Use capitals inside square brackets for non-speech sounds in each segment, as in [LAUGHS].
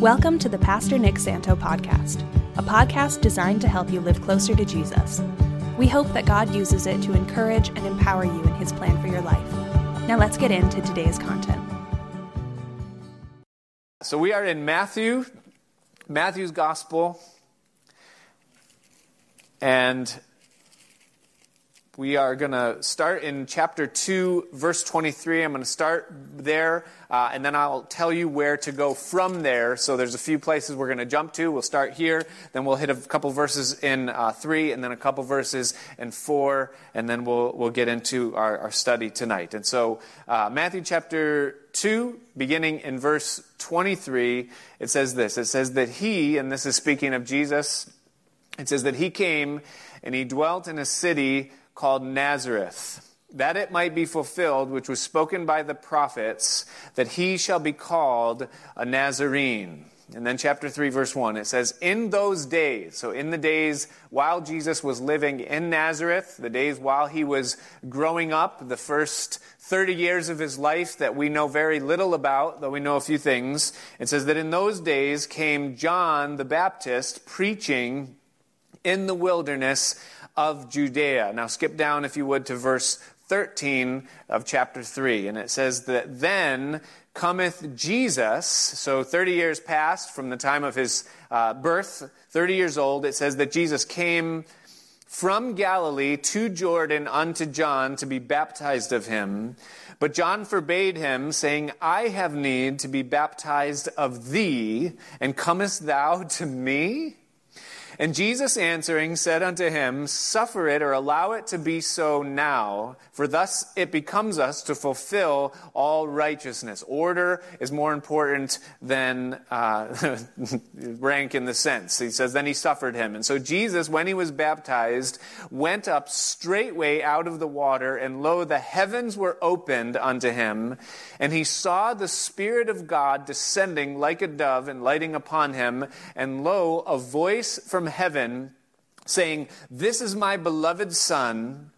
Welcome to the Pastor Nick Santo podcast, a podcast designed to help you live closer to Jesus. We hope that God uses it to encourage and empower you in his plan for your life. Now let's get into today's content. So we are in Matthew, Matthew's Gospel, and we are going to start in chapter 2, verse 23. I'm going to start there, uh, and then I'll tell you where to go from there. So there's a few places we're going to jump to. We'll start here, then we'll hit a couple verses in uh, 3, and then a couple verses in 4, and then we'll, we'll get into our, our study tonight. And so, uh, Matthew chapter 2, beginning in verse 23, it says this It says that he, and this is speaking of Jesus, it says that he came and he dwelt in a city called Nazareth, that it might be fulfilled, which was spoken by the prophets, that he shall be called a Nazarene. And then, chapter 3, verse 1, it says, In those days, so in the days while Jesus was living in Nazareth, the days while he was growing up, the first 30 years of his life that we know very little about, though we know a few things, it says that in those days came John the Baptist preaching in the wilderness of Judea. Now, skip down, if you would, to verse 13 of chapter 3. And it says that then cometh Jesus. So 30 years passed from the time of his uh, birth, 30 years old. It says that Jesus came from Galilee to Jordan unto John to be baptized of him. But John forbade him, saying, I have need to be baptized of thee, and comest thou to me? And Jesus answering said unto him, Suffer it or allow it to be so now, for thus it becomes us to fulfill all righteousness. Order is more important than uh, [LAUGHS] rank in the sense. He says, Then he suffered him. And so Jesus, when he was baptized, went up straightway out of the water, and lo, the heavens were opened unto him. And he saw the Spirit of God descending like a dove and lighting upon him. And lo, a voice from heaven saying, This is my beloved Son,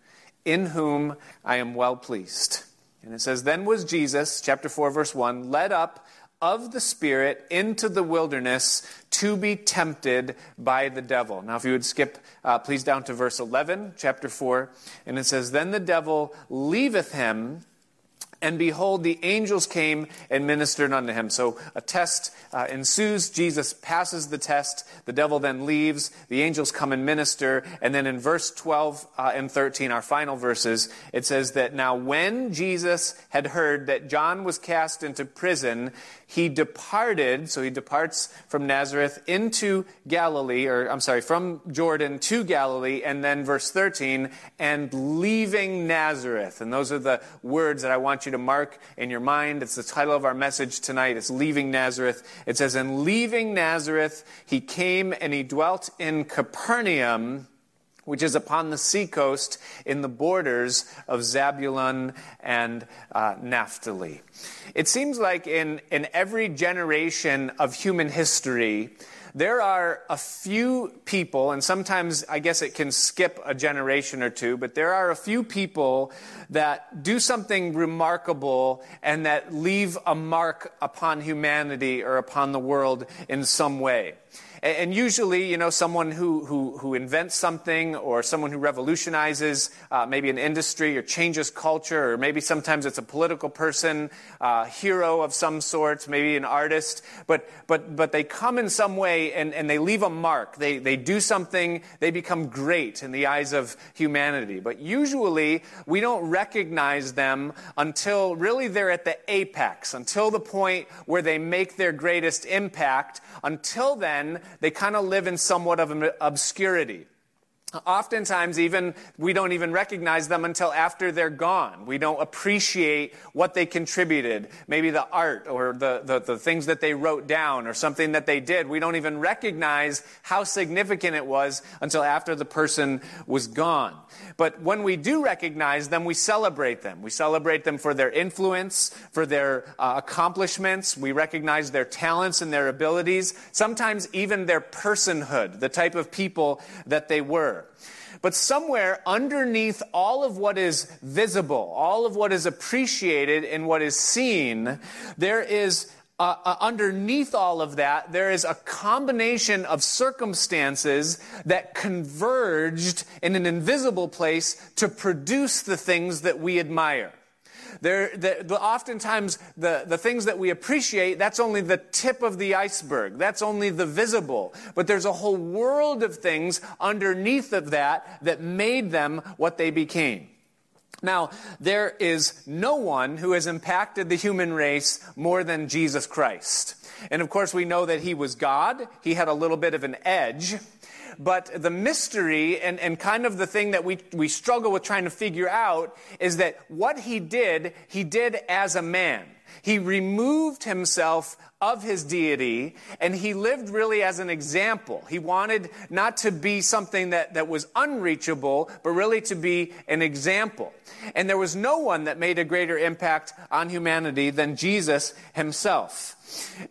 in whom I am well pleased. And it says, Then was Jesus, chapter 4, verse 1, led up of the Spirit into the wilderness to be tempted by the devil. Now, if you would skip, uh, please, down to verse 11, chapter 4, and it says, Then the devil leaveth him and behold, the angels came and ministered unto him. So a test uh, ensues. Jesus passes the test. The devil then leaves. The angels come and minister. And then in verse 12 uh, and 13, our final verses, it says that now when Jesus had heard that John was cast into prison, he departed, so he departs from Nazareth into Galilee, or I'm sorry, from Jordan to Galilee, and then verse 13, and leaving Nazareth. And those are the words that I want you to mark in your mind. It's the title of our message tonight. It's Leaving Nazareth. It says, And leaving Nazareth, he came and he dwelt in Capernaum which is upon the seacoast in the borders of Zabulon and uh, Naphtali. It seems like in, in every generation of human history, there are a few people, and sometimes I guess it can skip a generation or two, but there are a few people that do something remarkable and that leave a mark upon humanity or upon the world in some way. And usually, you know, someone who, who, who invents something or someone who revolutionizes uh, maybe an industry or changes culture, or maybe sometimes it's a political person, uh, hero of some sort, maybe an artist, but, but, but they come in some way and, and they leave a mark. They, they do something, they become great in the eyes of humanity. But usually, we don't recognize them until really they're at the apex, until the point where they make their greatest impact. Until then, they kind of live in somewhat of an obscurity. Oftentimes, even we don't even recognize them until after they're gone. We don't appreciate what they contributed, maybe the art or the, the, the, things that they wrote down or something that they did. We don't even recognize how significant it was until after the person was gone. But when we do recognize them, we celebrate them. We celebrate them for their influence, for their uh, accomplishments. We recognize their talents and their abilities, sometimes even their personhood, the type of people that they were. But somewhere underneath all of what is visible, all of what is appreciated and what is seen, there is uh, uh, underneath all of that, there is a combination of circumstances that converged in an invisible place to produce the things that we admire. There, the, the, oftentimes, the, the things that we appreciate, that's only the tip of the iceberg. That's only the visible. But there's a whole world of things underneath of that that made them what they became. Now, there is no one who has impacted the human race more than Jesus Christ. And of course, we know that he was God. He had a little bit of an edge. But the mystery and, and kind of the thing that we, we struggle with trying to figure out is that what he did, he did as a man. He removed himself of his deity, and he lived really as an example. He wanted not to be something that, that was unreachable, but really to be an example. And there was no one that made a greater impact on humanity than Jesus himself.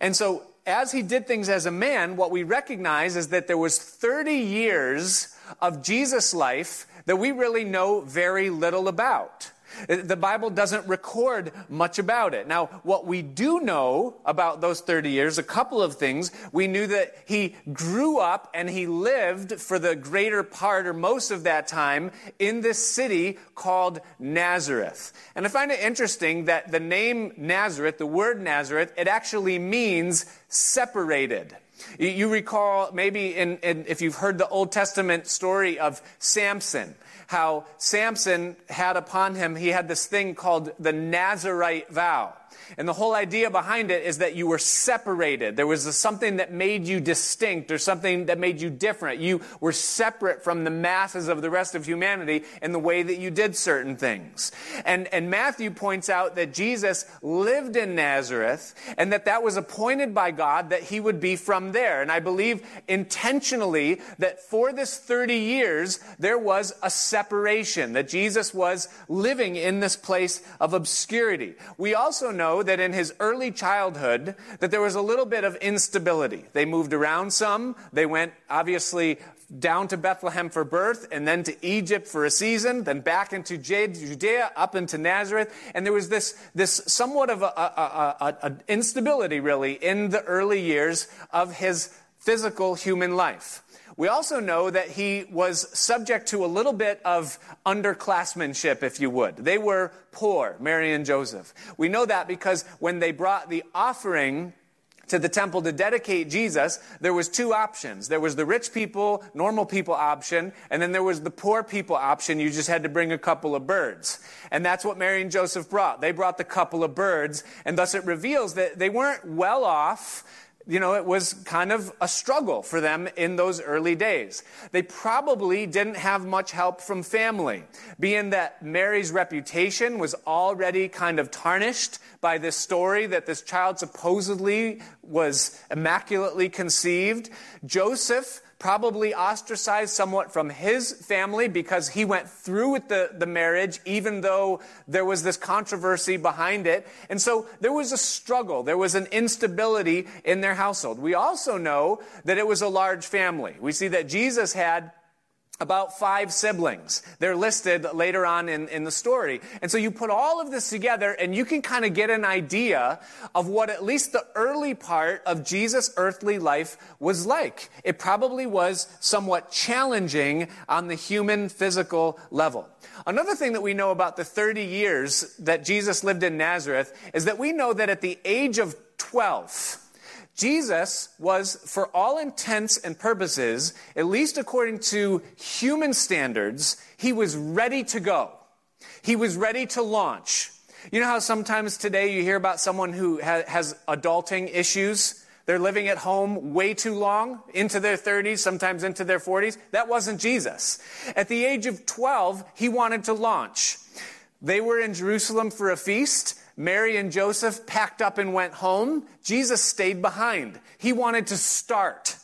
And so, as he did things as a man, what we recognize is that there was 30 years of Jesus' life that we really know very little about. The Bible doesn't record much about it. Now, what we do know about those 30 years, a couple of things. We knew that he grew up and he lived for the greater part or most of that time in this city called Nazareth. And I find it interesting that the name Nazareth, the word Nazareth, it actually means separated. You recall maybe in, in, if you've heard the Old Testament story of Samson how Samson had upon him, he had this thing called the Nazarite vow. And the whole idea behind it is that you were separated. There was something that made you distinct or something that made you different. You were separate from the masses of the rest of humanity in the way that you did certain things. And, and Matthew points out that Jesus lived in Nazareth and that that was appointed by God that he would be from there. And I believe intentionally that for this 30 years, there was a separation, that Jesus was living in this place of obscurity. We also know that in his early childhood that there was a little bit of instability. They moved around some. They went obviously down to Bethlehem for birth, and then to Egypt for a season, then back into Judea, up into Nazareth. And there was this, this somewhat of an instability, really, in the early years of his physical human life. We also know that he was subject to a little bit of underclassmanship, if you would. They were poor, Mary and Joseph. We know that because when they brought the offering to the temple to dedicate Jesus, there was two options. There was the rich people, normal people option, and then there was the poor people option. You just had to bring a couple of birds. And that's what Mary and Joseph brought. They brought the couple of birds, and thus it reveals that they weren't well off you know, it was kind of a struggle for them in those early days. They probably didn't have much help from family, being that Mary's reputation was already kind of tarnished by this story that this child supposedly was immaculately conceived. Joseph, probably ostracized somewhat from his family because he went through with the, the marriage, even though there was this controversy behind it. And so there was a struggle. There was an instability in their household. We also know that it was a large family. We see that Jesus had about five siblings. They're listed later on in, in the story. And so you put all of this together and you can kind of get an idea of what at least the early part of Jesus' earthly life was like. It probably was somewhat challenging on the human physical level. Another thing that we know about the 30 years that Jesus lived in Nazareth is that we know that at the age of 12, Jesus was, for all intents and purposes, at least according to human standards, he was ready to go. He was ready to launch. You know how sometimes today you hear about someone who ha- has adulting issues? They're living at home way too long, into their 30s, sometimes into their 40s. That wasn't Jesus. At the age of 12, he wanted to launch. They were in Jerusalem for a feast. Mary and Joseph packed up and went home. Jesus stayed behind. He wanted to start.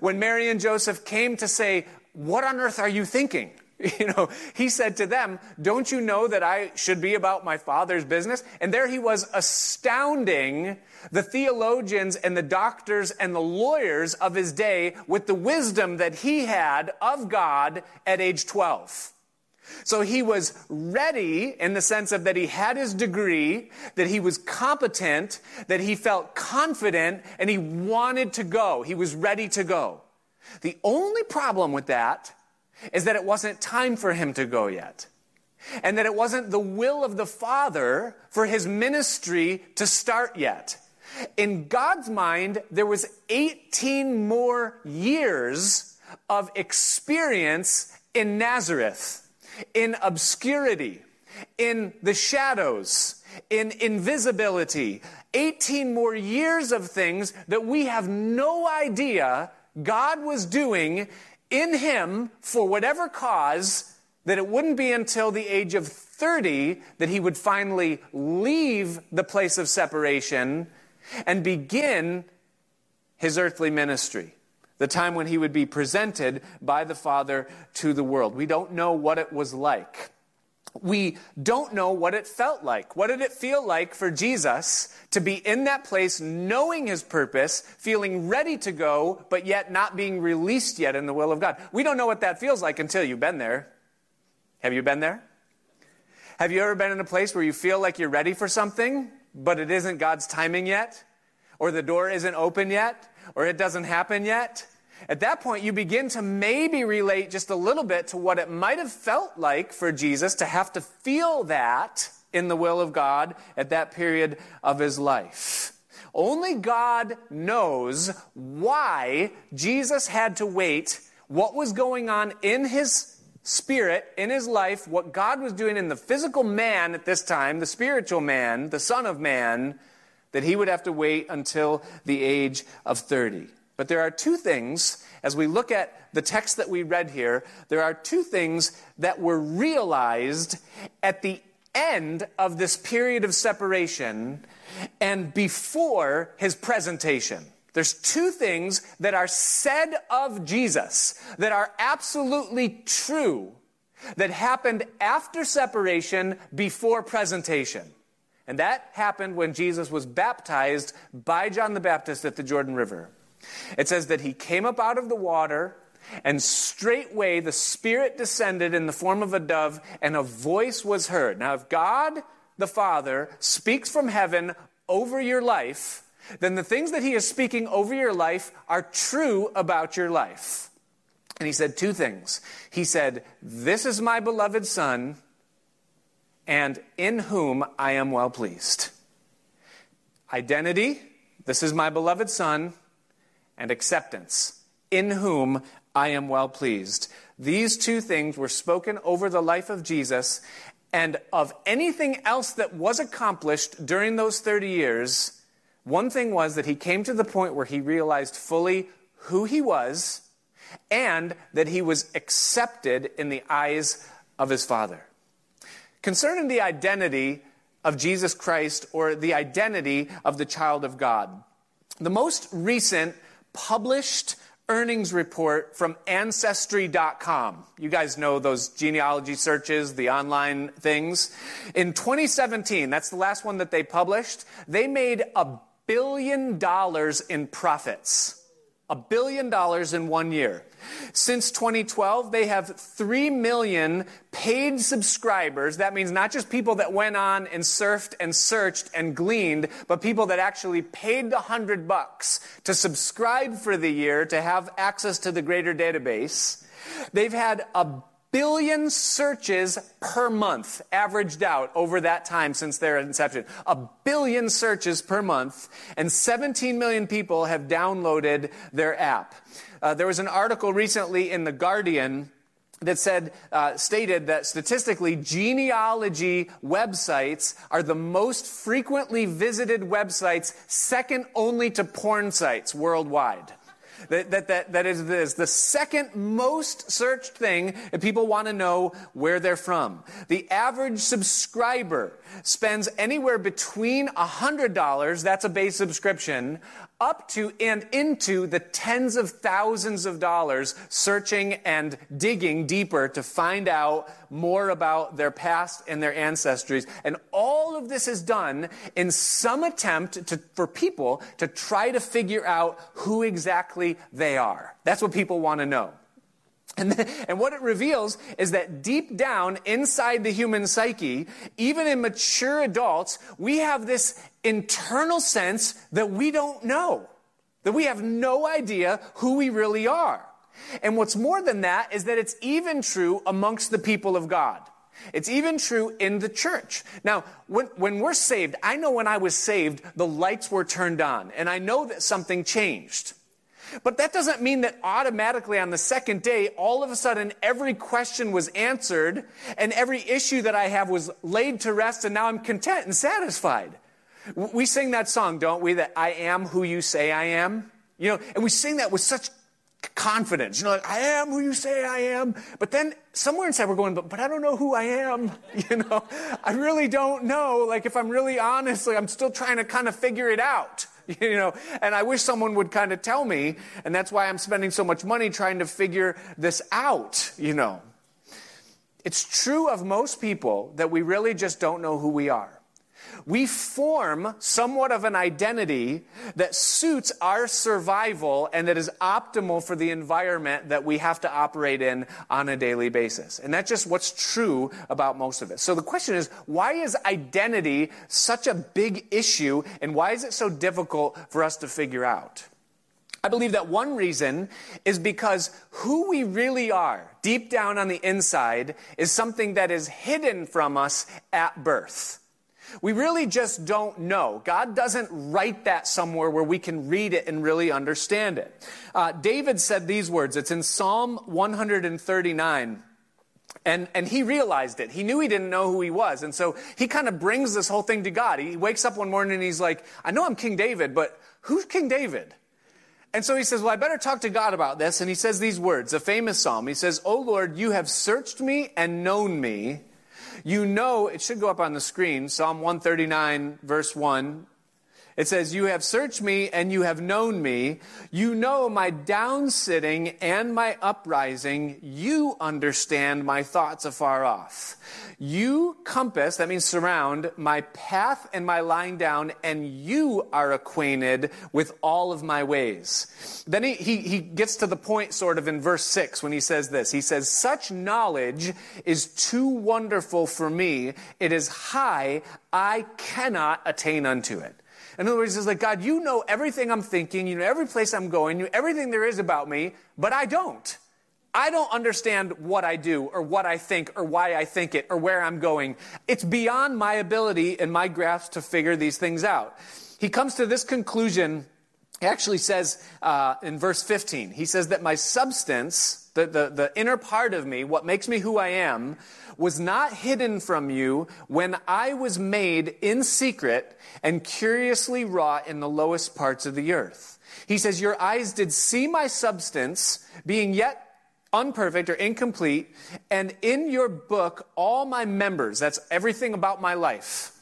When Mary and Joseph came to say, What on earth are you thinking? [LAUGHS] You know, he said to them, Don't you know that I should be about my father's business? And there he was astounding the theologians and the doctors and the lawyers of his day with the wisdom that he had of God at age 12. So he was ready in the sense of that he had his degree, that he was competent, that he felt confident, and he wanted to go. He was ready to go. The only problem with that is that it wasn't time for him to go yet. And that it wasn't the will of the Father for his ministry to start yet. In God's mind, there was 18 more years of experience in Nazareth in obscurity, in the shadows, in invisibility. 18 more years of things that we have no idea God was doing in him for whatever cause, that it wouldn't be until the age of 30 that he would finally leave the place of separation and begin his earthly ministry the time when he would be presented by the Father to the world. We don't know what it was like. We don't know what it felt like. What did it feel like for Jesus to be in that place, knowing his purpose, feeling ready to go, but yet not being released yet in the will of God? We don't know what that feels like until you've been there. Have you been there? Have you ever been in a place where you feel like you're ready for something, but it isn't God's timing yet? Or the door isn't open yet? Or it doesn't happen yet, at that point you begin to maybe relate just a little bit to what it might have felt like for Jesus to have to feel that in the will of God at that period of his life. Only God knows why Jesus had to wait, what was going on in his spirit, in his life, what God was doing in the physical man at this time, the spiritual man, the Son of Man, that he would have to wait until the age of 30. But there are two things, as we look at the text that we read here, there are two things that were realized at the end of this period of separation and before his presentation. There's two things that are said of Jesus that are absolutely true that happened after separation, before presentation. And that happened when Jesus was baptized by John the Baptist at the Jordan River. It says that he came up out of the water, and straightway the Spirit descended in the form of a dove, and a voice was heard. Now, if God the Father speaks from heaven over your life, then the things that he is speaking over your life are true about your life. And he said two things. He said, This is my beloved Son and in whom I am well pleased. Identity, this is my beloved Son, and acceptance, in whom I am well pleased. These two things were spoken over the life of Jesus, and of anything else that was accomplished during those 30 years, one thing was that he came to the point where he realized fully who he was and that he was accepted in the eyes of his Father. Concerning the identity of Jesus Christ or the identity of the child of God, the most recent published earnings report from Ancestry.com. You guys know those genealogy searches, the online things. In 2017, that's the last one that they published, they made a billion dollars in profits. A billion dollars in one year. Since 2012, they have 3 million paid subscribers. That means not just people that went on and surfed and searched and gleaned, but people that actually paid the 100 bucks to subscribe for the year to have access to the greater database. They've had a billion searches per month averaged out over that time since their inception. A billion searches per month, and 17 million people have downloaded their app. Uh, there was an article recently in The Guardian that said, uh, stated that statistically, genealogy websites are the most frequently visited websites, second only to porn sites worldwide. That, that, that, that is, the second most searched thing if people want to know where they're from. The average subscriber spends anywhere between $100, that's a base subscription, up to and into the tens of thousands of dollars searching and digging deeper to find out more about their past and their ancestries. And all of this is done in some attempt to, for people to try to figure out who exactly they are. That's what people want to know. And, and what it reveals is that deep down inside the human psyche, even in mature adults, we have this internal sense that we don't know, that we have no idea who we really are. And what's more than that is that it's even true amongst the people of God. It's even true in the church. Now, when, when we're saved, I know when I was saved, the lights were turned on, and I know that something changed. But that doesn't mean that automatically on the second day, all of a sudden, every question was answered and every issue that I have was laid to rest, and now I'm content and satisfied. We sing that song, don't we? That I am who you say I am. You know, and we sing that with such confidence. You know, like, I am who you say I am. But then somewhere inside we're going, but, but I don't know who I am. [LAUGHS] You know, I really don't know. Like, if I'm really honest, like, I'm still trying to kind of figure it out. [LAUGHS] You know, and I wish someone would kind of tell me, and that's why I'm spending so much money trying to figure this out, you know. It's true of most people that we really just don't know who we are we form somewhat of an identity that suits our survival and that is optimal for the environment that we have to operate in on a daily basis. And that's just what's true about most of it. So the question is, why is identity such a big issue and why is it so difficult for us to figure out? I believe that one reason is because who we really are, deep down on the inside, is something that is hidden from us at birth. We really just don't know. God doesn't write that somewhere where we can read it and really understand it. Uh, David said these words. It's in Psalm 139. And, and he realized it. He knew he didn't know who he was. And so he kind of brings this whole thing to God. He wakes up one morning and he's like, I know I'm King David, but who's King David? And so he says, Well, I better talk to God about this. And he says these words, a famous psalm. He says, Oh Lord, you have searched me and known me. You know, it should go up on the screen, Psalm 139, verse 1. It says, You have searched me and you have known me. You know my downsitting and my uprising. You understand my thoughts afar off. You compass, that means surround, my path and my lying down, and you are acquainted with all of my ways. Then he, he, he gets to the point sort of in verse 6 when he says this. He says, Such knowledge is too wonderful for me. It is high. I cannot attain unto it. In other words, it's like, God, you know everything I'm thinking, you know every place I'm going, you know everything there is about me, but I don't. I don't understand what I do or what I think or why I think it or where I'm going. It's beyond my ability and my grasp to figure these things out. He comes to this conclusion. He actually says uh, in verse 15, he says that my substance, the, the, the inner part of me, what makes me who I am, was not hidden from you when I was made in secret and curiously wrought in the lowest parts of the earth. He says, Your eyes did see my substance, being yet unperfect or incomplete, and in your book, all my members, that's everything about my life,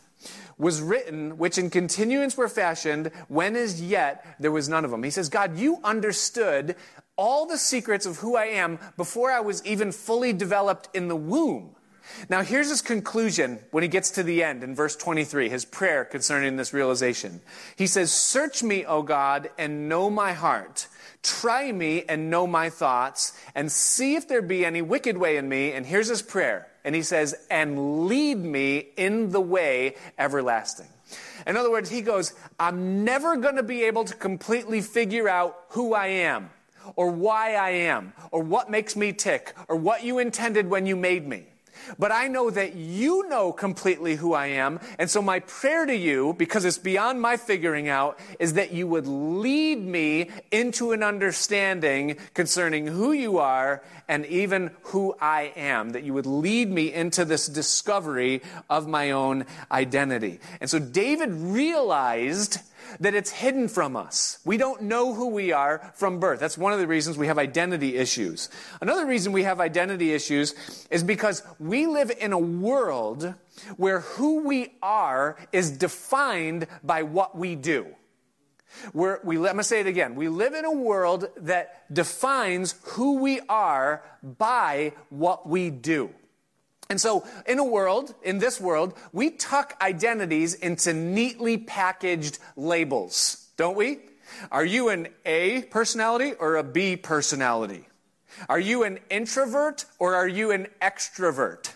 was written, which in continuance were fashioned, when as yet there was none of them. He says, God, you understood all the secrets of who I am before I was even fully developed in the womb. Now, here's his conclusion when he gets to the end in verse 23, his prayer concerning this realization. He says, Search me, O God, and know my heart. Try me and know my thoughts, and see if there be any wicked way in me. And here's his prayer. And he says, And lead me in the way everlasting. In other words, he goes, I'm never going to be able to completely figure out who I am, or why I am, or what makes me tick, or what you intended when you made me. But I know that you know completely who I am. And so my prayer to you, because it's beyond my figuring out, is that you would lead me into an understanding concerning who you are and even who I am. That you would lead me into this discovery of my own identity. And so David realized that it's hidden from us. We don't know who we are from birth. That's one of the reasons we have identity issues. Another reason we have identity issues is because we live in a world where who we are is defined by what we do. We're, we, let me say it again. We live in a world that defines who we are by what we do. And so, in a world, in this world, we tuck identities into neatly packaged labels, don't we? Are you an A personality or a B personality? Are you an introvert or are you an extrovert?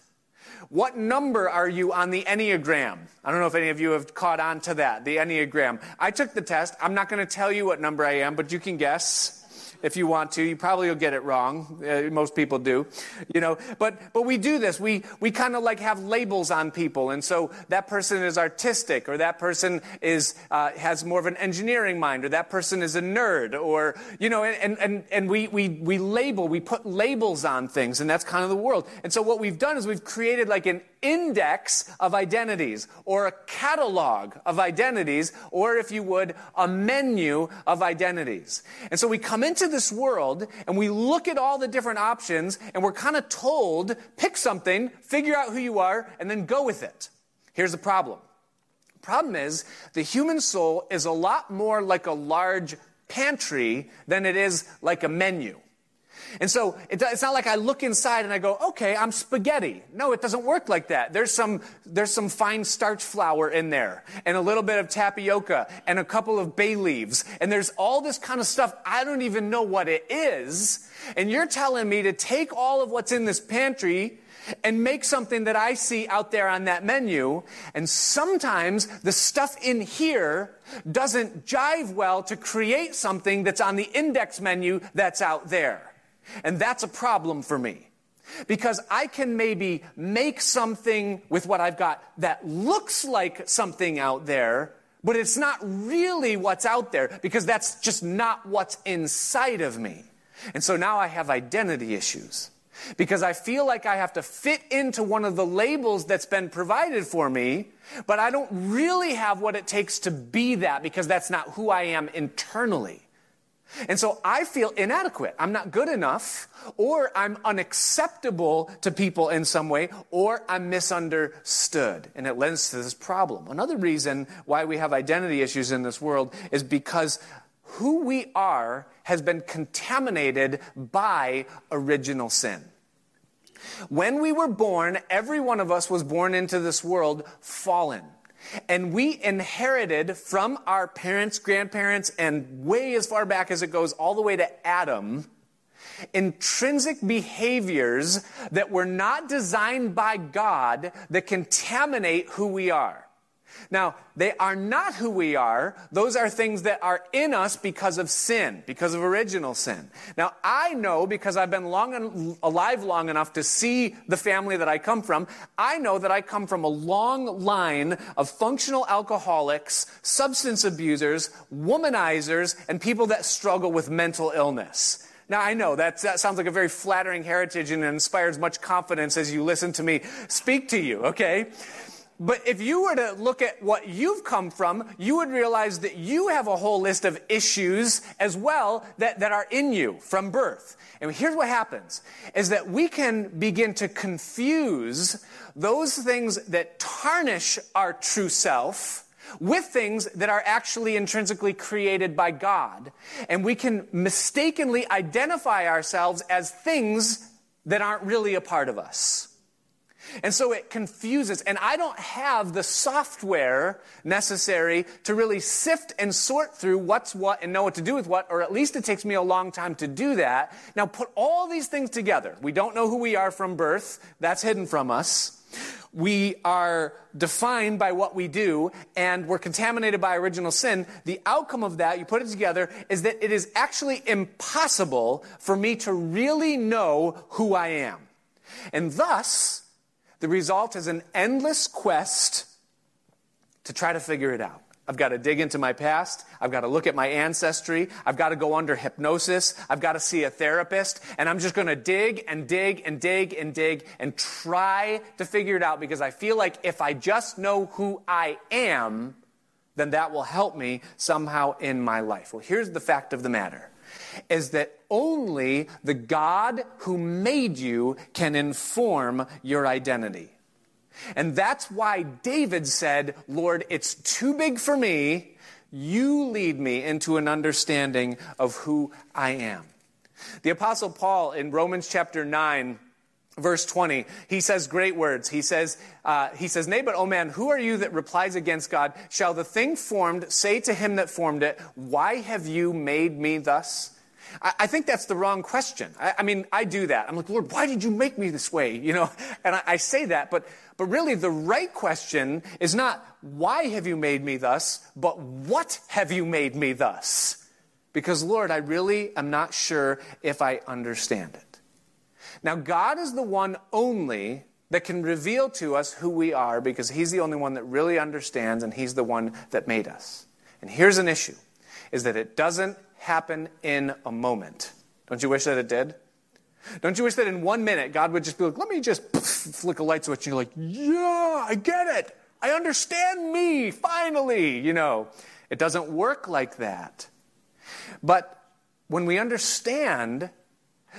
What number are you on the Enneagram? I don't know if any of you have caught on to that, the Enneagram. I took the test. I'm not going to tell you what number I am, but you can guess if you want to. You probably will get it wrong. Uh, most people do, you know. But but we do this. We we kind of like have labels on people, and so that person is artistic, or that person is uh, has more of an engineering mind, or that person is a nerd, or you know, and and and we we we label, we put labels on things, and that's kind of the world. And so what we've done is we've created like an index of identities, or a catalog of identities, or if you would, a menu of identities. And so we come into this world and we look at all the different options and we're kind of told, pick something, figure out who you are, and then go with it. Here's the problem. Problem is, the human soul is a lot more like a large pantry than it is like a menu. And so it's not like I look inside and I go, okay, I'm spaghetti. No, it doesn't work like that. There's some, there's some fine starch flour in there and a little bit of tapioca and a couple of bay leaves. And there's all this kind of stuff. I don't even know what it is. And you're telling me to take all of what's in this pantry and make something that I see out there on that menu. And sometimes the stuff in here doesn't jive well to create something that's on the index menu that's out there. And that's a problem for me. Because I can maybe make something with what I've got that looks like something out there, but it's not really what's out there because that's just not what's inside of me. And so now I have identity issues because I feel like I have to fit into one of the labels that's been provided for me, but I don't really have what it takes to be that because that's not who I am internally. And so I feel inadequate. I'm not good enough, or I'm unacceptable to people in some way, or I'm misunderstood. And it lends to this problem. Another reason why we have identity issues in this world is because who we are has been contaminated by original sin. When we were born, every one of us was born into this world fallen. And we inherited from our parents, grandparents, and way as far back as it goes, all the way to Adam, intrinsic behaviors that were not designed by God that contaminate who we are. Now, they are not who we are. Those are things that are in us because of sin, because of original sin. Now, I know because I've been long alive long enough to see the family that I come from. I know that I come from a long line of functional alcoholics, substance abusers, womanizers, and people that struggle with mental illness. Now, I know that, that sounds like a very flattering heritage and inspires much confidence as you listen to me speak to you, okay? But if you were to look at what you've come from, you would realize that you have a whole list of issues as well that, that are in you from birth. And here's what happens is that we can begin to confuse those things that tarnish our true self with things that are actually intrinsically created by God. And we can mistakenly identify ourselves as things that aren't really a part of us. And so it confuses. And I don't have the software necessary to really sift and sort through what's what and know what to do with what, or at least it takes me a long time to do that. Now put all these things together. We don't know who we are from birth. That's hidden from us. We are defined by what we do and we're contaminated by original sin. The outcome of that, you put it together, is that it is actually impossible for me to really know who I am. And thus, the result is an endless quest to try to figure it out. I've got to dig into my past. I've got to look at my ancestry. I've got to go under hypnosis. I've got to see a therapist. And I'm just going to dig and dig and dig and dig and try to figure it out because I feel like if I just know who I am, then that will help me somehow in my life. Well, here's the fact of the matter is that only the God who made you can inform your identity. And that's why David said, Lord, it's too big for me. You lead me into an understanding of who I am. The Apostle Paul in Romans chapter 9, verse 20 he says great words he says uh, he says nay but oh man who are you that replies against god shall the thing formed say to him that formed it why have you made me thus I, I think that's the wrong question. I, I, mean, I do that. I'm like, Lord, why did you make me this way? You know, [LAUGHS] and I, I say that, but, but really the right question is not, why have you made me thus, but what have you made me thus? Because, Lord, I really am not sure if I understand it. Now, God is the one only that can reveal to us who we are because He's the only one that really understands and He's the one that made us. And here's an issue is that it doesn't happen in a moment. Don't you wish that it did? Don't you wish that in one minute God would just be like, let me just [LAUGHS] flick a light switch and you're like, yeah, I get it. I understand me, finally, you know. It doesn't work like that. But when we understand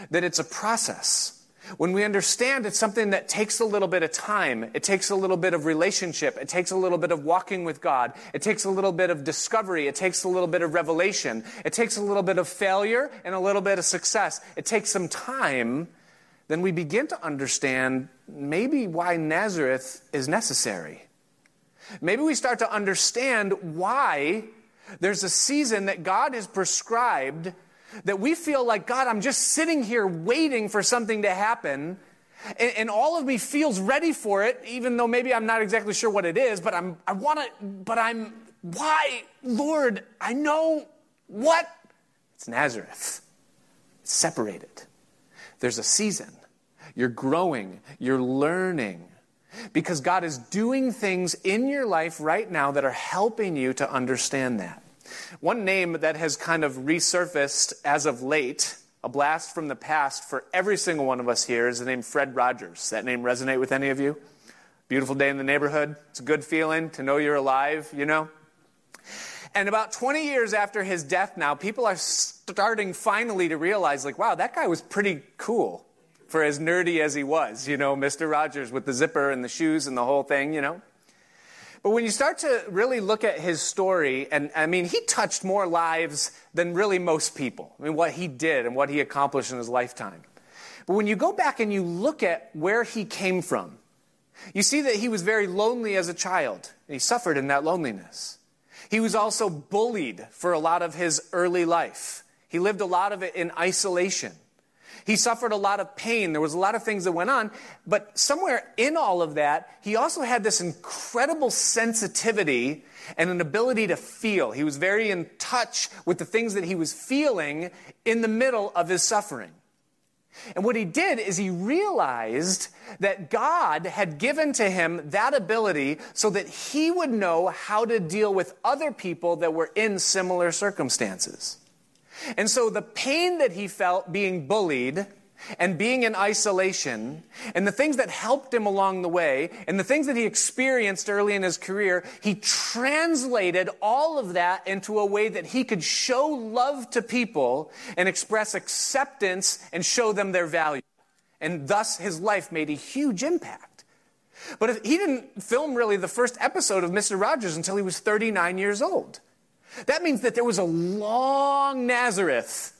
that it's a process, when we understand it's something that takes a little bit of time, it takes a little bit of relationship, it takes a little bit of walking with God, it takes a little bit of discovery, it takes a little bit of revelation, it takes a little bit of failure and a little bit of success, it takes some time, then we begin to understand maybe why Nazareth is necessary. Maybe we start to understand why there's a season that God has prescribed that we feel like, God, I'm just sitting here waiting for something to happen. And, and, all of me feels ready for it, even though maybe I'm not exactly sure what it is, but I'm, I want to, but I'm, why? Lord, I know what? It's Nazareth. It's separated. There's a season. You're growing. You're learning. Because God is doing things in your life right now that are helping you to understand that. One name that has kind of resurfaced as of late, a blast from the past for every single one of us here, is the name Fred Rogers. That name resonate with any of you? Beautiful day in the neighborhood. It's a good feeling to know you're alive, you know? And about 20 years after his death now, people are starting finally to realize, like, wow, that guy was pretty cool for as nerdy as he was, you know, Mr. Rogers with the zipper and the shoes and the whole thing, you know? But when you start to really look at his story, and I mean, he touched more lives than really most people. I mean, what he did and what he accomplished in his lifetime. But when you go back and you look at where he came from, you see that he was very lonely as a child, and he suffered in that loneliness. He was also bullied for a lot of his early life. He lived a lot of it in isolation. He suffered a lot of pain. There was a lot of things that went on. But somewhere in all of that, he also had this incredible sensitivity and an ability to feel. He was very in touch with the things that he was feeling in the middle of his suffering. And what he did is he realized that God had given to him that ability so that he would know how to deal with other people that were in similar circumstances. And so the pain that he felt being bullied and being in isolation and the things that helped him along the way and the things that he experienced early in his career, he translated all of that into a way that he could show love to people and express acceptance and show them their value. And thus his life made a huge impact. But he didn't film really the first episode of Mr. Rogers until he was 39 years old. That means that there was a long Nazareth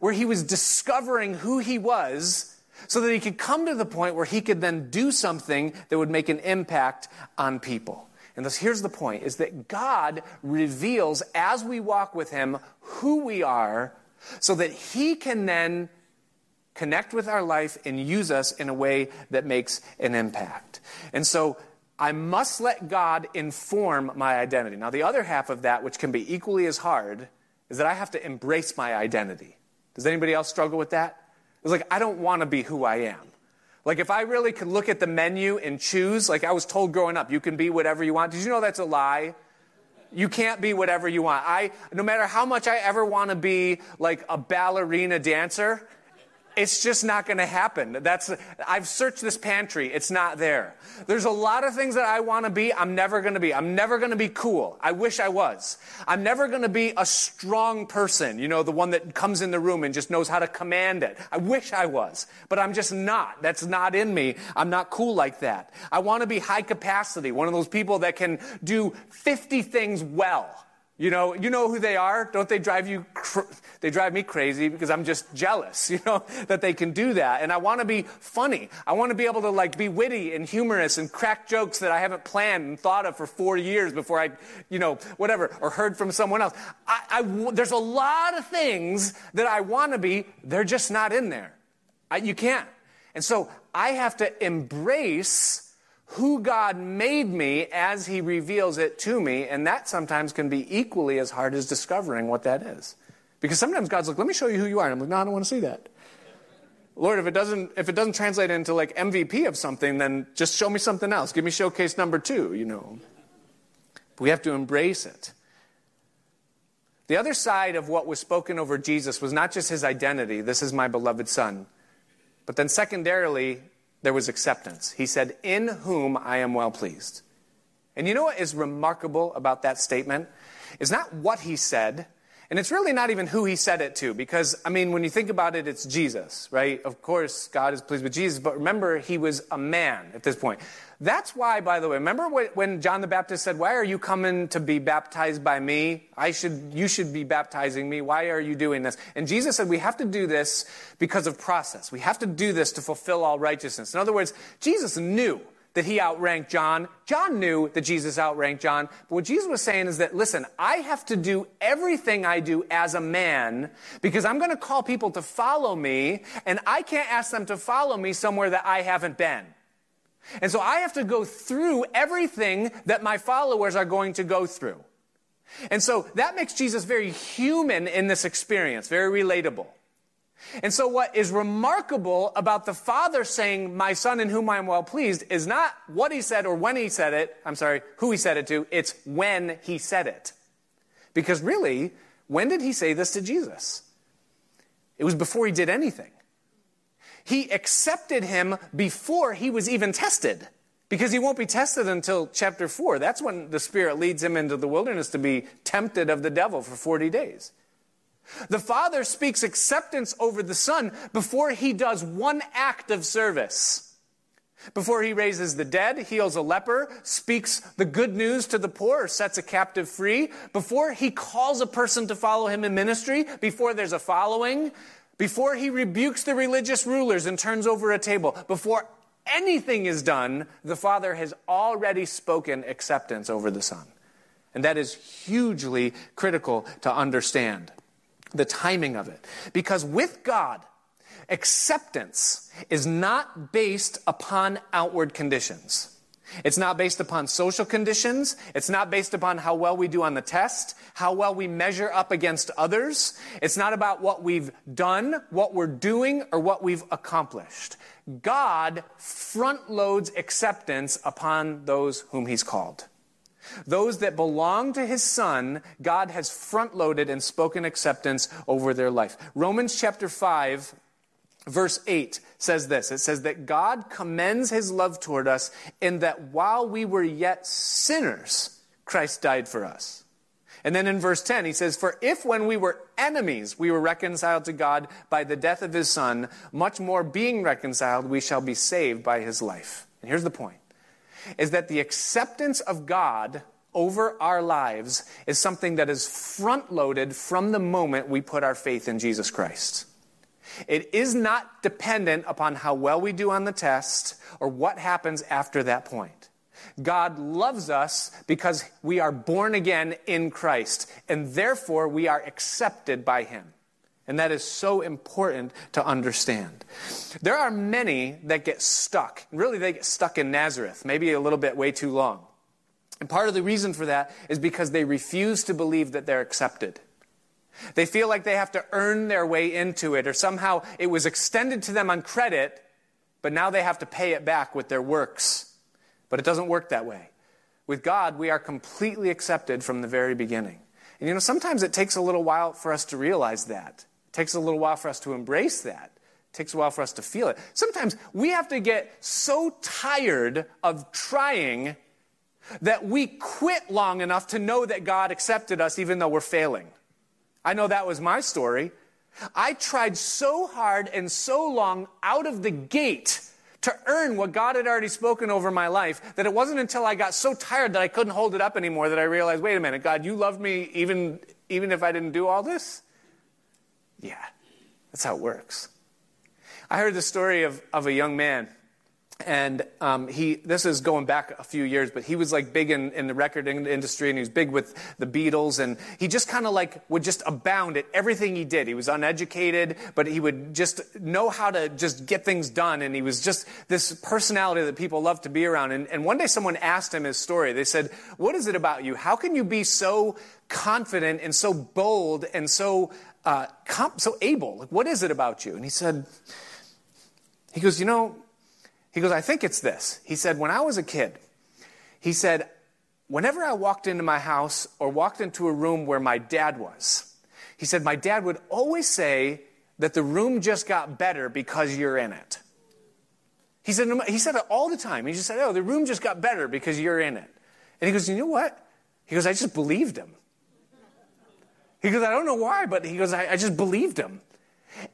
where he was discovering who he was so that he could come to the point where he could then do something that would make an impact on people. And thus, here's the point is that God reveals as we walk with him who we are so that he can then connect with our life and use us in a way that makes an impact. And so I must let God inform my identity. Now, the other half of that, which can be equally as hard, is that I have to embrace my identity. Does anybody else struggle with that? It's like, I don't want to be who I am. Like, if I really could look at the menu and choose, like I was told growing up, you can be whatever you want. Did you know that's a lie? You can't be whatever you want. I, no matter how much I ever want to be like a ballerina dancer, it's just not going to happen. That's I've searched this pantry. It's not there. There's a lot of things that I want to be. I'm never going to be. I'm never going to be cool. I wish I was. I'm never going to be a strong person. You know, the one that comes in the room and just knows how to command it. I wish I was, but I'm just not. That's not in me. I'm not cool like that. I want to be high capacity. One of those people that can do 50 things well. You know, you know who they are? Don't they drive you cr- they drive me crazy because I'm just jealous, [LAUGHS] you know, that they can do that. And I want to be funny. I want to be able to like be witty and humorous and crack jokes that I haven't planned and thought of for four years before I, you know, whatever, or heard from someone else. I, I, there's a lot of things that I want to be. They're just not in there. I, you can't. And so I have to embrace who God made me as He reveals it to me, and that sometimes can be equally as hard as discovering what that is. Because sometimes God's like, let me show you who you are. And I'm like, no, I don't want to see that. Lord, if it doesn't if it doesn't translate into like MVP of something, then just show me something else. Give me showcase number two, you know. But we have to embrace it. The other side of what was spoken over Jesus was not just his identity, this is my beloved son, but then secondarily, there was acceptance. He said, In whom I am well pleased. And you know what is remarkable about that statement? Is not what he said, and it's really not even who he said it to, because, I mean, when you think about it, it's Jesus, right? Of course, God is pleased with Jesus, but remember, he was a man at this point. That's why, by the way, remember when John the Baptist said, Why are you coming to be baptized by me? I should, you should be baptizing me. Why are you doing this? And Jesus said, We have to do this because of process. We have to do this to fulfill all righteousness. In other words, Jesus knew that he outranked John. John knew that Jesus outranked John. But what Jesus was saying is that, listen, I have to do everything I do as a man because I'm going to call people to follow me, and I can't ask them to follow me somewhere that I haven't been. And so I have to go through everything that my followers are going to go through. And so that makes Jesus very human in this experience, very relatable. And so, what is remarkable about the Father saying, My Son in whom I am well pleased, is not what he said or when he said it. I'm sorry, who he said it to. It's when he said it. Because really, when did he say this to Jesus? It was before he did anything. He accepted him before he was even tested. Because he won't be tested until chapter 4. That's when the Spirit leads him into the wilderness to be tempted of the devil for 40 days. The Father speaks acceptance over the Son before he does one act of service. Before he raises the dead, heals a leper, speaks the good news to the poor, or sets a captive free, before he calls a person to follow him in ministry, before there's a following, before he rebukes the religious rulers and turns over a table, before anything is done, the Father has already spoken acceptance over the Son. And that is hugely critical to understand the timing of it. Because with God, acceptance is not based upon outward conditions. It's not based upon social conditions. It's not based upon how well we do on the test, how well we measure up against others. It's not about what we've done, what we're doing, or what we've accomplished. God front loads acceptance upon those whom He's called. Those that belong to his son, God has front loaded and spoken acceptance over their life. Romans chapter 5, verse 8 says this it says that God commends his love toward us in that while we were yet sinners, Christ died for us. And then in verse 10, he says, For if when we were enemies, we were reconciled to God by the death of his son, much more being reconciled, we shall be saved by his life. And here's the point is that the acceptance of God over our lives is something that is front loaded from the moment we put our faith in Jesus Christ. It is not dependent upon how well we do on the test or what happens after that point. God loves us because we are born again in Christ, and therefore we are accepted by Him. And that is so important to understand. There are many that get stuck. Really, they get stuck in Nazareth, maybe a little bit way too long. And part of the reason for that is because they refuse to believe that they're accepted. They feel like they have to earn their way into it, or somehow it was extended to them on credit, but now they have to pay it back with their works. But it doesn't work that way. With God, we are completely accepted from the very beginning. And you know, sometimes it takes a little while for us to realize that. Takes a little while for us to embrace that. It takes a while for us to feel it. Sometimes we have to get so tired of trying that we quit long enough to know that God accepted us even though we're failing. I know that was my story. I tried so hard and so long out of the gate to earn what God had already spoken over my life that it wasn't until I got so tired that I couldn't hold it up anymore that I realized, wait a minute, God, you loved me even, even if I didn't do all this? Yeah, that's how it works. I heard the story of, of a young man and um, he this is going back a few years but he was like big in, in the record industry and he was big with the beatles and he just kind of like would just abound at everything he did. He was uneducated but he would just know how to just get things done and he was just this personality that people loved to be around. And, and one day someone asked him his story. They said what is it about you? How can you be so confident and so bold and so uh, comp- so able like, what is it about you and he said he goes you know he goes, I think it's this. He said, when I was a kid, he said, whenever I walked into my house or walked into a room where my dad was, he said, my dad would always say that the room just got better because you're in it. He said, he said it all the time. He just said, oh, the room just got better because you're in it. And he goes, you know what? He goes, I just believed him. He goes, I don't know why, but he goes, I, I just believed him.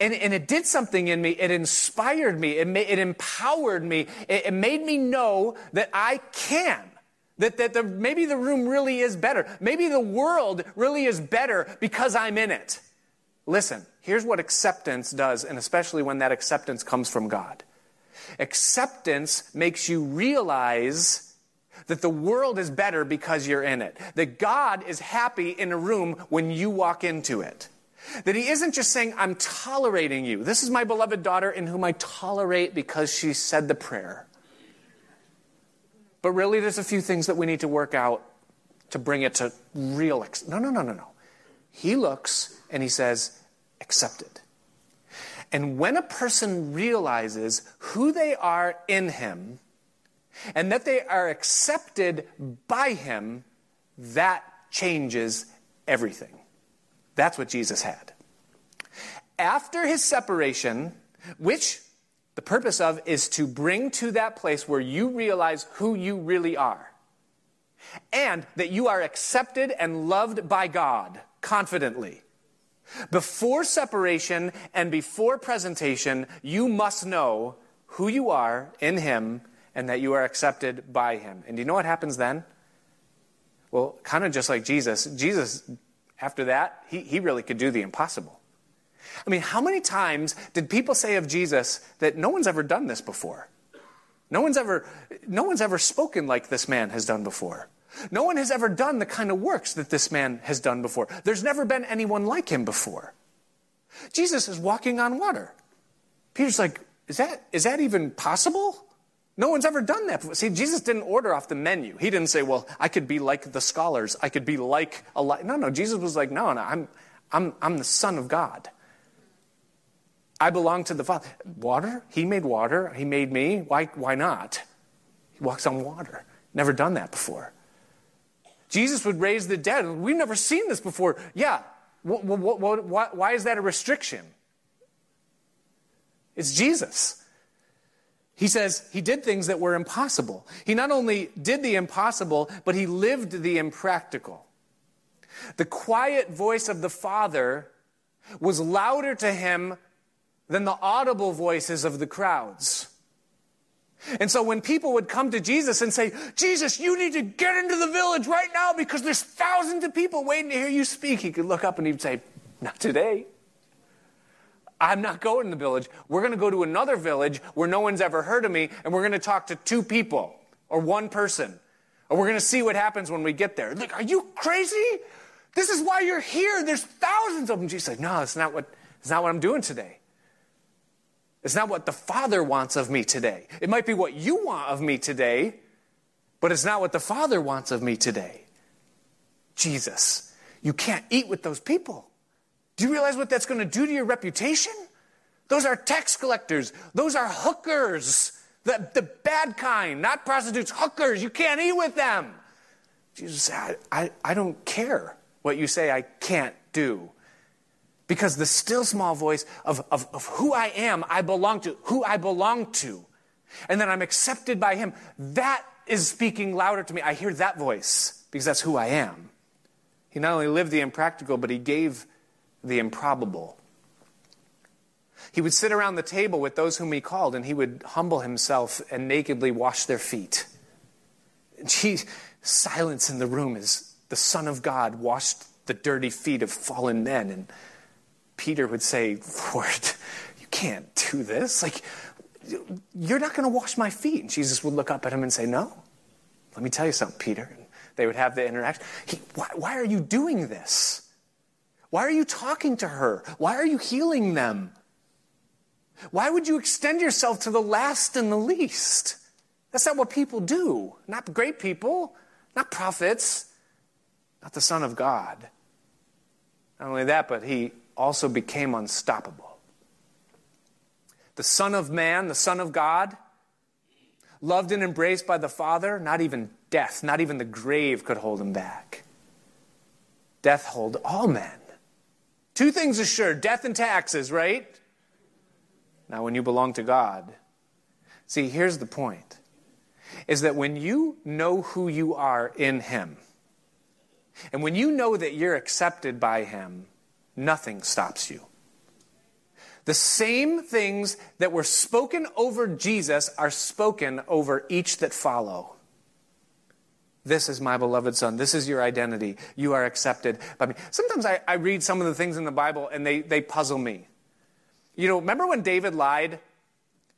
And, and it did something in me. It inspired me. It, it empowered me. It, it made me know that I can. That, that the, maybe the room really is better. Maybe the world really is better because I'm in it. Listen, here's what acceptance does, and especially when that acceptance comes from God. Acceptance makes you realize that the world is better because you're in it. That God is happy in a room when you walk into it. That he isn't just saying, I'm tolerating you. This is my beloved daughter in whom I tolerate because she said the prayer. But really, there's a few things that we need to work out to bring it to real. Ex- no, no, no, no, no. He looks and he says, accepted. And when a person realizes who they are in him and that they are accepted by him, that changes everything. That's what Jesus had. After his separation, which the purpose of is to bring to that place where you realize who you really are and that you are accepted and loved by God confidently. Before separation and before presentation, you must know who you are in Him and that you are accepted by Him. And do you know what happens then? Well, kind of just like Jesus, Jesus after that, he, he really could do the impossible. I mean, how many times did people say of Jesus that no one's ever done this before? No one's ever, no one's ever spoken like this man has done before. No one has ever done the kind of works that this man has done before. There's never been anyone like him before. Jesus is walking on water. Peter's like, is that, is that even possible? No one's ever done that before. See, Jesus didn't order off the menu. He didn't say, well, I could be like the scholars. I could be like a lot. No, no. Jesus was like, no, no, I'm, I'm, I'm the Son of God. I belong to the Father. Water? He made water. He made me. Why, why not? He walks on water. Never done that before. Jesus would raise the dead. We've never seen this before. Yeah. What, what, what, why is that a restriction? It's Jesus. He says he did things that were impossible. He not only did the impossible, but he lived the impractical. The quiet voice of the Father was louder to him than the audible voices of the crowds. And so when people would come to Jesus and say, Jesus, you need to get into the village right now because there's thousands of people waiting to hear you speak, he could look up and he'd say, Not today. I'm not going to the village. We're going to go to another village where no one's ever heard of me, and we're going to talk to two people or one person. And we're going to see what happens when we get there. Like, are you crazy? This is why you're here. There's thousands of them. Jesus said, No, it's not what, it's not what I'm doing today. It's not what the Father wants of me today. It might be what you want of me today, but it's not what the Father wants of me today. Jesus, you can't eat with those people. Do you realize what that's going to do to your reputation? Those are tax collectors. Those are hookers. The, the bad kind, not prostitutes, hookers. You can't eat with them. Jesus said, I, I, I don't care what you say I can't do. Because the still small voice of, of, of who I am, I belong to, who I belong to, and then I'm accepted by Him, that is speaking louder to me. I hear that voice because that's who I am. He not only lived the impractical, but He gave the improbable. He would sit around the table with those whom he called, and he would humble himself and nakedly wash their feet. Gee, silence in the room as the Son of God washed the dirty feet of fallen men. And Peter would say, Lord, you can't do this. Like, you're not going to wash my feet. And Jesus would look up at him and say, No. Let me tell you something, Peter. And they would have the interaction. He, why, why are you doing this? Why are you talking to her? Why are you healing them? Why would you extend yourself to the last and the least? That's not what people do. Not great people, not prophets, not the Son of God. Not only that, but he also became unstoppable. The Son of Man, the Son of God, loved and embraced by the Father, not even death, not even the grave could hold him back. Death hold all men. Two things assured death and taxes, right? Now, when you belong to God, see, here's the point is that when you know who you are in Him, and when you know that you're accepted by Him, nothing stops you. The same things that were spoken over Jesus are spoken over each that follow. This is my beloved son. This is your identity. You are accepted by me. Sometimes I, I read some of the things in the Bible and they, they puzzle me. You know, remember when David lied?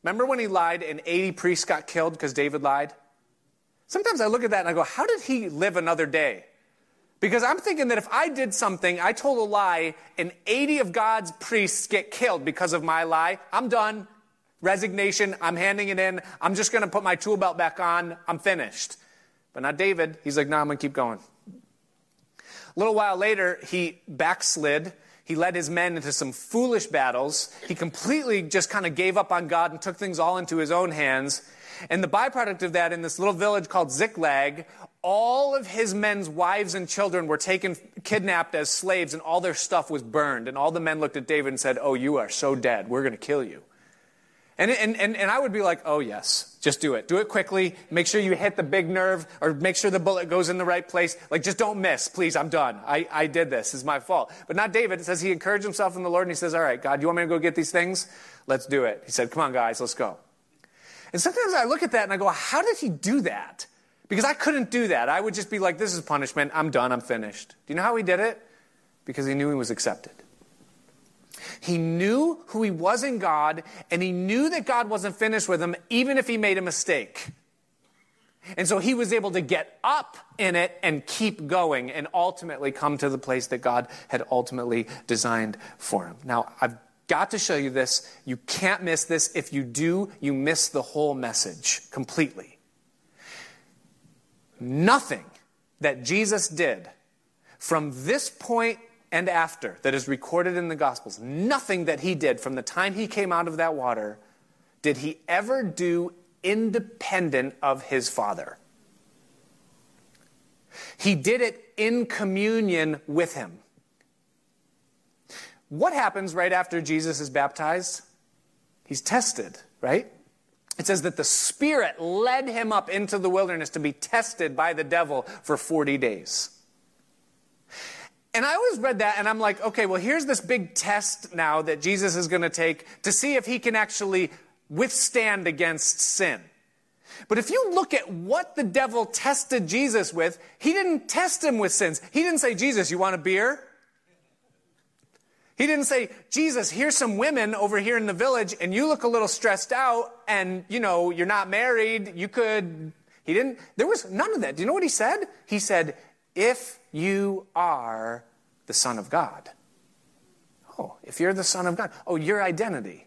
Remember when he lied and 80 priests got killed because David lied? Sometimes I look at that and I go, how did he live another day? Because I'm thinking that if I did something, I told a lie, and 80 of God's priests get killed because of my lie, I'm done. Resignation, I'm handing it in. I'm just going to put my tool belt back on. I'm finished. But not David. He's like, no, I'm going to keep going. A little while later, he backslid. He led his men into some foolish battles. He completely just kind of gave up on God and took things all into his own hands. And the byproduct of that, in this little village called Ziklag, all of his men's wives and children were taken, kidnapped as slaves, and all their stuff was burned. And all the men looked at David and said, Oh, you are so dead. We're going to kill you. And, and, and, and I would be like, Oh, yes, just do it. Do it quickly. Make sure you hit the big nerve, or make sure the bullet goes in the right place. Like, just don't miss. Please, I'm done. I, I did this. It's my fault. But not David. It says he encouraged himself in the Lord, and he says, All right, God, you want me to go get these things? Let's do it. He said, Come on, guys, let's go. And sometimes I look at that and I go, How did he do that? Because I couldn't do that. I would just be like, this is punishment. I'm done. I'm finished. Do you know how he did it? Because he knew he was accepted. He knew who he was in God, and he knew that God wasn't finished with him, even if he made a mistake. And so he was able to get up in it and keep going and ultimately come to the place that God had ultimately designed for him. Now, I've got to show you this. You can't miss this. If you do, you miss the whole message completely. Nothing that Jesus did from this point and after that is recorded in the Gospels, nothing that he did from the time he came out of that water did he ever do independent of his Father. He did it in communion with him. What happens right after Jesus is baptized? He's tested, right? It says that the Spirit led him up into the wilderness to be tested by the devil for 40 days. And I always read that and I'm like, okay, well, here's this big test now that Jesus is going to take to see if he can actually withstand against sin. But if you look at what the devil tested Jesus with, he didn't test him with sins. He didn't say, Jesus, you want a beer? He didn't say, Jesus, here's some women over here in the village and you look a little stressed out and, you know, you're not married. You could. He didn't. There was none of that. Do you know what he said? He said, if you are the Son of God. Oh, if you're the Son of God. Oh, your identity.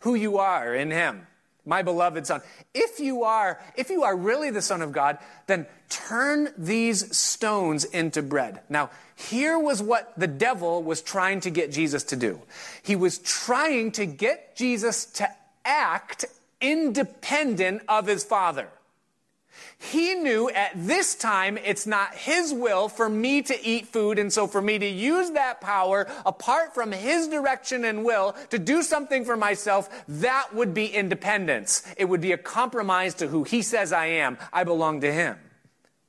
Who you are in Him my beloved son if you are if you are really the son of god then turn these stones into bread now here was what the devil was trying to get jesus to do he was trying to get jesus to act independent of his father he knew at this time it's not his will for me to eat food, and so for me to use that power apart from his direction and will to do something for myself, that would be independence. It would be a compromise to who he says I am. I belong to him.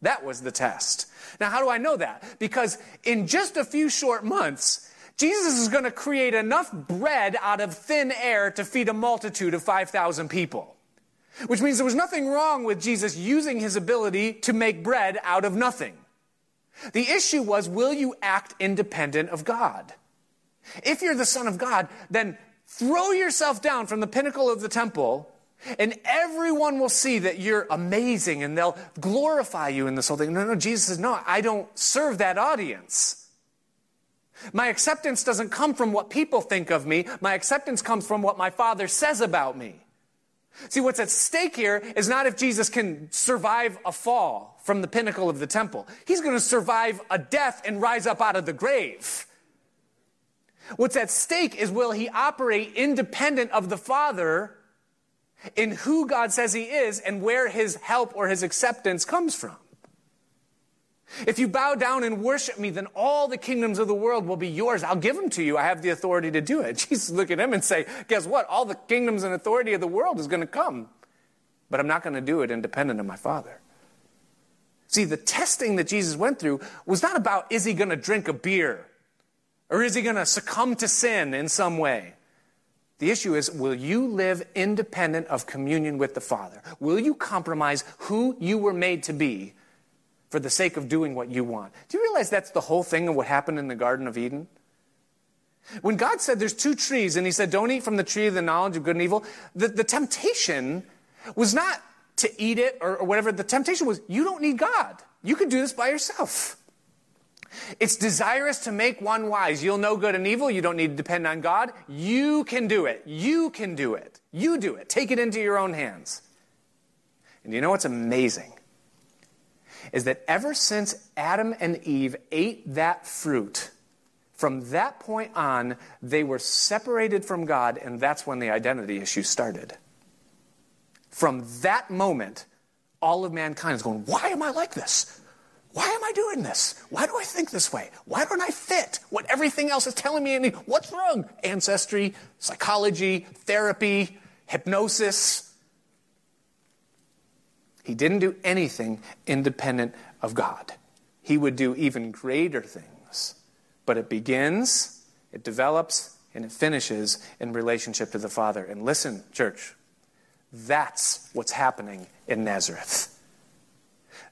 That was the test. Now, how do I know that? Because in just a few short months, Jesus is going to create enough bread out of thin air to feed a multitude of 5,000 people. Which means there was nothing wrong with Jesus using his ability to make bread out of nothing. The issue was will you act independent of God? If you're the Son of God, then throw yourself down from the pinnacle of the temple and everyone will see that you're amazing and they'll glorify you in this whole thing. No, no, Jesus says, no, I don't serve that audience. My acceptance doesn't come from what people think of me. My acceptance comes from what my Father says about me. See, what's at stake here is not if Jesus can survive a fall from the pinnacle of the temple. He's going to survive a death and rise up out of the grave. What's at stake is will he operate independent of the Father in who God says he is and where his help or his acceptance comes from. If you bow down and worship me, then all the kingdoms of the world will be yours. I'll give them to you. I have the authority to do it. [LAUGHS] Jesus look at him and say, guess what? All the kingdoms and authority of the world is going to come. But I'm not going to do it independent of my Father. See, the testing that Jesus went through was not about is he going to drink a beer or is he going to succumb to sin in some way? The issue is will you live independent of communion with the Father? Will you compromise who you were made to be for the sake of doing what you want? Do you realize that's the whole thing of what happened in the Garden of Eden? When God said there's two trees, and He said, Don't eat from the tree of the knowledge of good and evil, the, the temptation was not to eat it or, or whatever. The temptation was, You don't need God. You can do this by yourself. It's desirous to make one wise. You'll know good and evil. You don't need to depend on God. You can do it. You can do it. You do it. Take it into your own hands. And you know what's amazing? Is that ever since Adam and Eve ate that fruit, from that point on, they were separated from God, and that's when the identity issue started. From that moment, all of mankind is going, Why am I like this? Why am I doing this? Why do I think this way? Why don't I fit what everything else is telling me? What's wrong? Ancestry, psychology, therapy, hypnosis. He didn't do anything independent of God. He would do even greater things. But it begins, it develops, and it finishes in relationship to the Father. And listen, church, that's what's happening in Nazareth.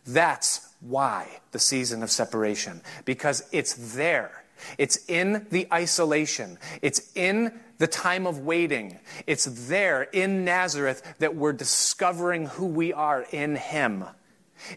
That's why the season of separation? Because it's there. It's in the isolation. It's in the time of waiting. It's there in Nazareth that we're discovering who we are in Him.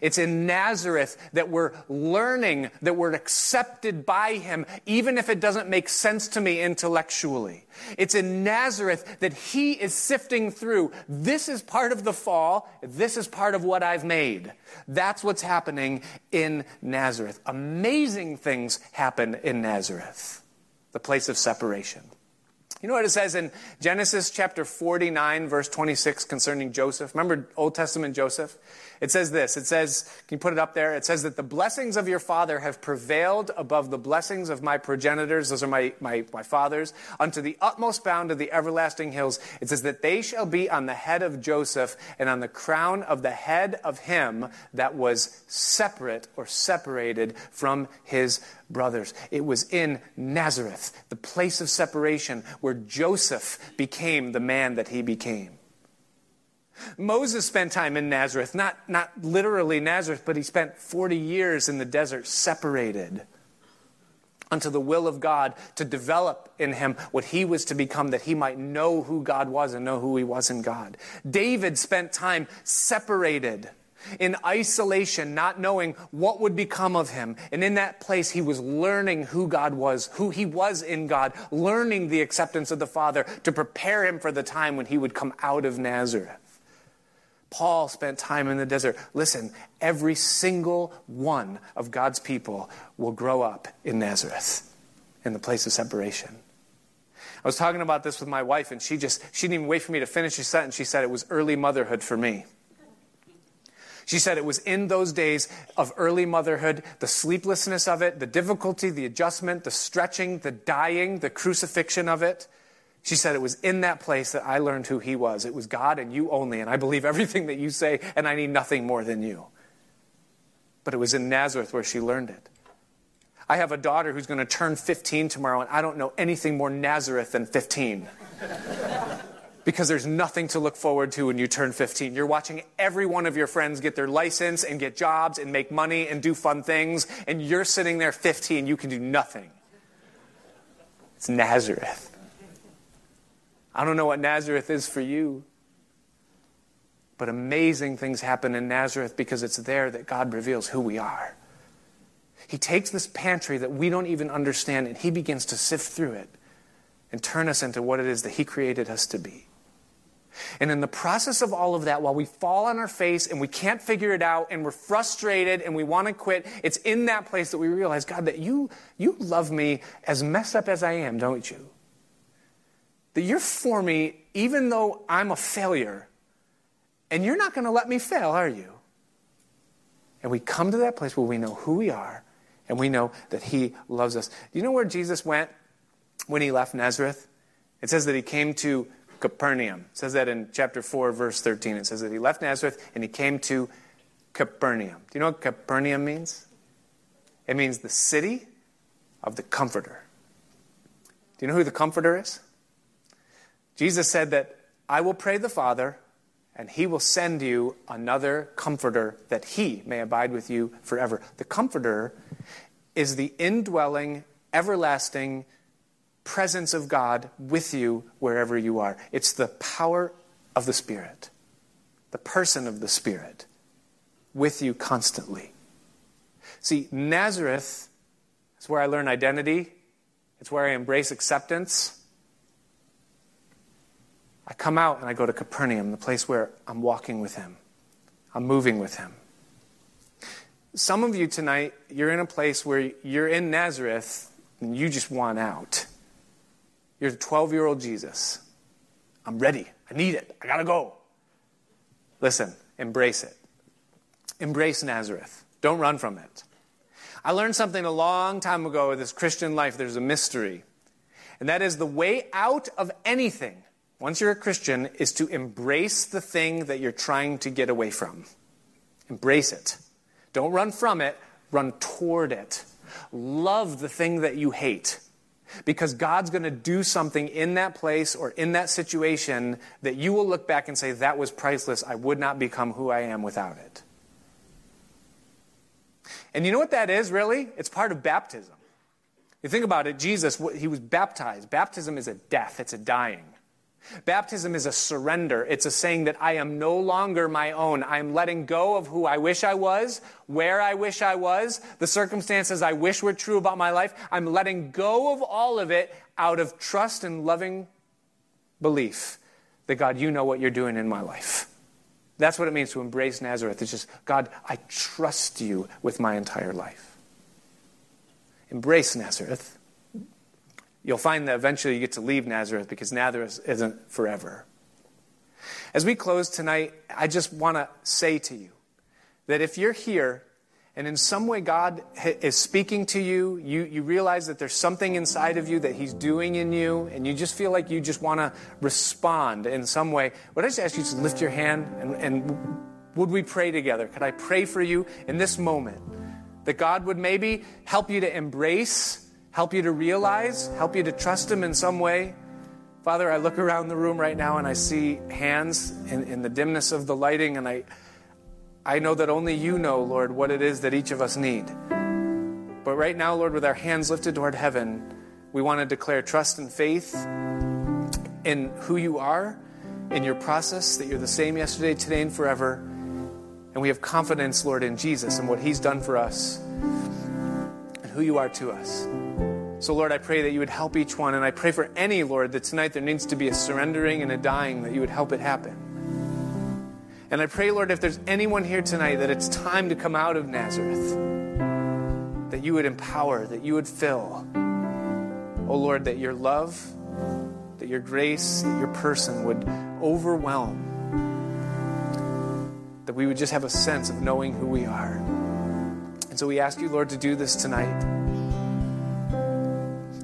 It's in Nazareth that we're learning that we're accepted by Him, even if it doesn't make sense to me intellectually. It's in Nazareth that He is sifting through. This is part of the fall. This is part of what I've made. That's what's happening in Nazareth. Amazing things happen in Nazareth, the place of separation. You know what it says in Genesis chapter 49, verse 26 concerning Joseph? Remember Old Testament Joseph? It says this. It says, can you put it up there? It says that the blessings of your father have prevailed above the blessings of my progenitors. Those are my, my, my fathers. Unto the utmost bound of the everlasting hills. It says that they shall be on the head of Joseph and on the crown of the head of him that was separate or separated from his brothers. It was in Nazareth, the place of separation, where Joseph became the man that he became. Moses spent time in Nazareth, not, not literally Nazareth, but he spent 40 years in the desert separated unto the will of God to develop in him what he was to become, that he might know who God was and know who he was in God. David spent time separated in isolation, not knowing what would become of him. And in that place, he was learning who God was, who he was in God, learning the acceptance of the Father to prepare him for the time when he would come out of Nazareth. Paul spent time in the desert. Listen, every single one of God's people will grow up in Nazareth, in the place of separation. I was talking about this with my wife, and she just, she didn't even wait for me to finish the sentence. She said it was early motherhood for me. She said it was in those days of early motherhood, the sleeplessness of it, the difficulty, the adjustment, the stretching, the dying, the crucifixion of it. She said it was in that place that I learned who he was. It was God and you only, and I believe everything that you say, and I need nothing more than you. But it was in Nazareth where she learned it. I have a daughter who's going to turn 15 tomorrow, and I don't know anything more Nazareth than 15 [LAUGHS] because there's nothing to look forward to when you turn 15. You're watching every one of your friends get their license and get jobs and make money and do fun things, and you're sitting there 15. You can do nothing. It's Nazareth. I don't know what Nazareth is for you, but amazing things happen in Nazareth because it's there that God reveals who we are. He takes this pantry that we don't even understand and he begins to sift through it and turn us into what it is that he created us to be. And in the process of all of that, while we fall on our face and we can't figure it out and we're frustrated and we want to quit, it's in that place that we realize, God, that you, you love me as messed up as I am, don't you? That you're for me even though I'm a failure. And you're not going to let me fail, are you? And we come to that place where we know who we are and we know that He loves us. Do you know where Jesus went when He left Nazareth? It says that He came to Capernaum. It says that in chapter 4, verse 13. It says that He left Nazareth and He came to Capernaum. Do you know what Capernaum means? It means the city of the Comforter. Do you know who the Comforter is? Jesus said that I will pray the Father, and he will send you another comforter that he may abide with you forever. The comforter is the indwelling, everlasting presence of God with you wherever you are. It's the power of the Spirit, the person of the Spirit with you constantly. See, Nazareth is where I learn identity, it's where I embrace acceptance. I come out and I go to Capernaum, the place where I'm walking with Him, I'm moving with Him. Some of you tonight, you're in a place where you're in Nazareth and you just want out. You're the 12 year old Jesus. I'm ready. I need it. I got to go. Listen, embrace it. Embrace Nazareth. Don't run from it. I learned something a long time ago with this Christian life. There's a mystery. And that is the way out of anything, once you're a Christian, is to embrace the thing that you're trying to get away from. Embrace it. Don't run from it, run toward it. Love the thing that you hate. Because God's going to do something in that place or in that situation that you will look back and say, that was priceless. I would not become who I am without it. And you know what that is, really? It's part of baptism. You think about it, Jesus, he was baptized. Baptism is a death, it's a dying. Baptism is a surrender. It's a saying that I am no longer my own. I'm letting go of who I wish I was, where I wish I was, the circumstances I wish were true about my life. I'm letting go of all of it out of trust and loving belief that God, you know what you're doing in my life. That's what it means to embrace Nazareth. It's just, God, I trust you with my entire life. Embrace Nazareth you'll find that eventually you get to leave Nazareth because Nazareth isn't forever. As we close tonight, I just want to say to you that if you're here and in some way God is speaking to you, you, you realize that there's something inside of you that He's doing in you, and you just feel like you just want to respond in some way, would I just ask you to lift your hand and, and would we pray together? Could I pray for you in this moment? That God would maybe help you to embrace help you to realize, help you to trust Him in some way. Father, I look around the room right now and I see hands in, in, the dimness of the lighting, and I, I know that only you know, Lord, what it is that each of us need. But right now, Lord, with our hands lifted toward heaven, we want to declare trust and faith in who you are, in your process, that you're the same yesterday, today, and forever. And we have confidence, Lord, in Jesus and what He's done for us and who you are to us. So, Lord, I pray that you would help each one. And I pray for any, Lord, that tonight there needs to be a surrendering and a dying, that you would help it happen. And I pray, Lord, if there's anyone here tonight that it's time to come out of Nazareth, that you would empower, that you would fill. Oh, Lord, that your love, that your grace, that your person would overwhelm. That we would just have a sense of knowing who we are. And so we ask you, Lord, to do this tonight.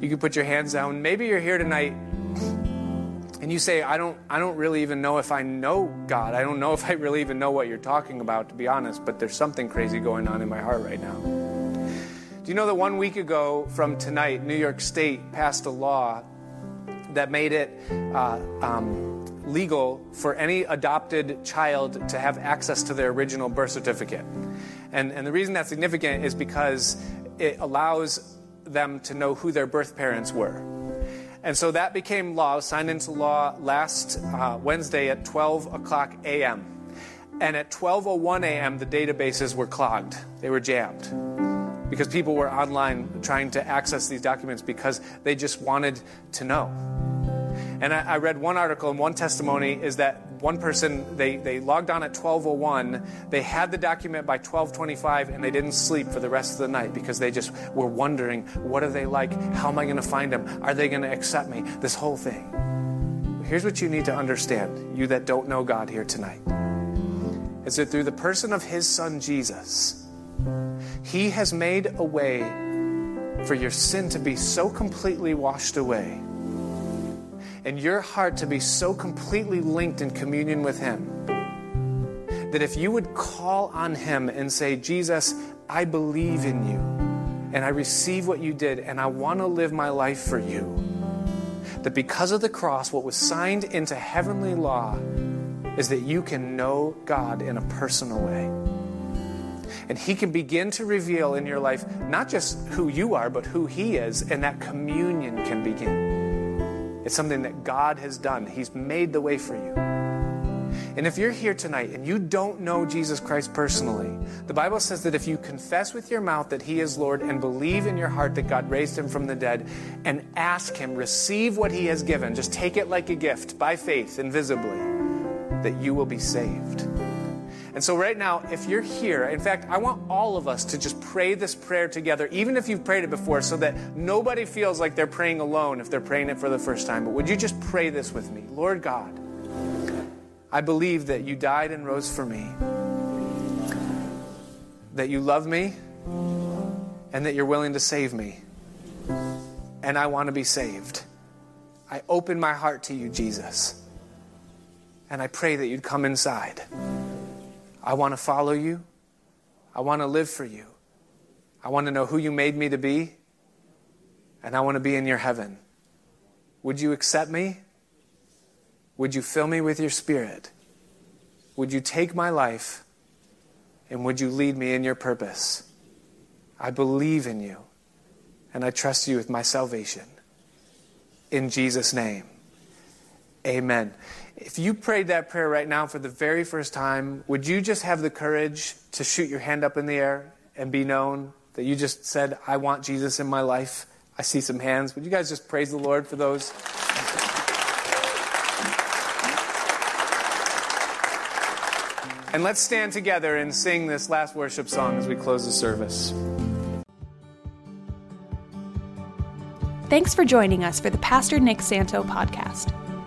You can put your hands down. Maybe you're here tonight and you say, I don't, I don't really even know if I know God. I don't know [LAUGHS] if I really even know what you're talking about, to be honest, but there's something crazy going on in my heart right now. Do you know that one week ago from tonight, New York State passed a law that made it uh, um, legal for any adopted child to have access to their original birth certificate? And, and the reason that's significant is because it allows them to know who their birth parents were. And so that became law, signed into law last uh, Wednesday at 12 o'clock a.m. And at 12:01 a.m., the databases were clogged; they were jammed because people were online trying to access these documents because they just wanted to know. And I, I, read one article and one testimony is that one person they, they logged on at 1201, they had the document by 1225, and they didn't sleep for the rest of the night because they just were wondering, what are they like? How am I going to find them? Are they going to accept me? This whole thing. Here's what you need to understand, you that don't know God here tonight. Is that through the person of his son Jesus, he has made a way for your sin to be so completely washed away and your heart to be so completely linked in communion with Him that if you would call on Him and say, Jesus, I believe in you and I receive what you did and I want to live my life for you, that because of the cross, what was signed into heavenly law is that you can know God in a personal way. And He can begin to reveal in your life not just who you are, but who He is, and that communion can begin. It's something that God has done, He's made the way for you. And if you're here tonight and you don't know Jesus Christ personally, the Bible says that if you confess with your mouth that He is Lord and believe in your heart that God raised Him from the dead and ask Him, receive what He has given, just take it like a gift by faith invisibly, that you will be saved. And so, right now, if you're here, in fact, I want all of us to just pray this prayer together, even if you've prayed it before, so that nobody feels like they're praying alone if they're praying it for the first time. But would you just pray this with me? Lord God, I believe that you died and rose for me, that you love me, and that you're willing to save me. And I want to be saved. I open my heart to you, Jesus. And I pray that you'd come inside. I want to follow you. I want to live for you. I want to know who you made me to be. And I want to be in your heaven. Would you accept me? Would you fill me with your spirit? Would you take my life? And would you lead me in your purpose? I believe in you. And I trust you with my salvation. In Jesus' name, amen. If you prayed that prayer right now for the very first time, would you just have the courage to shoot your hand up in the air and be known that you just said, I want Jesus in my life? I see some hands. Would you guys just praise the Lord for those? And let's stand together and sing this last worship song as we close the service. Thanks for joining us for the Pastor Nick Santo podcast.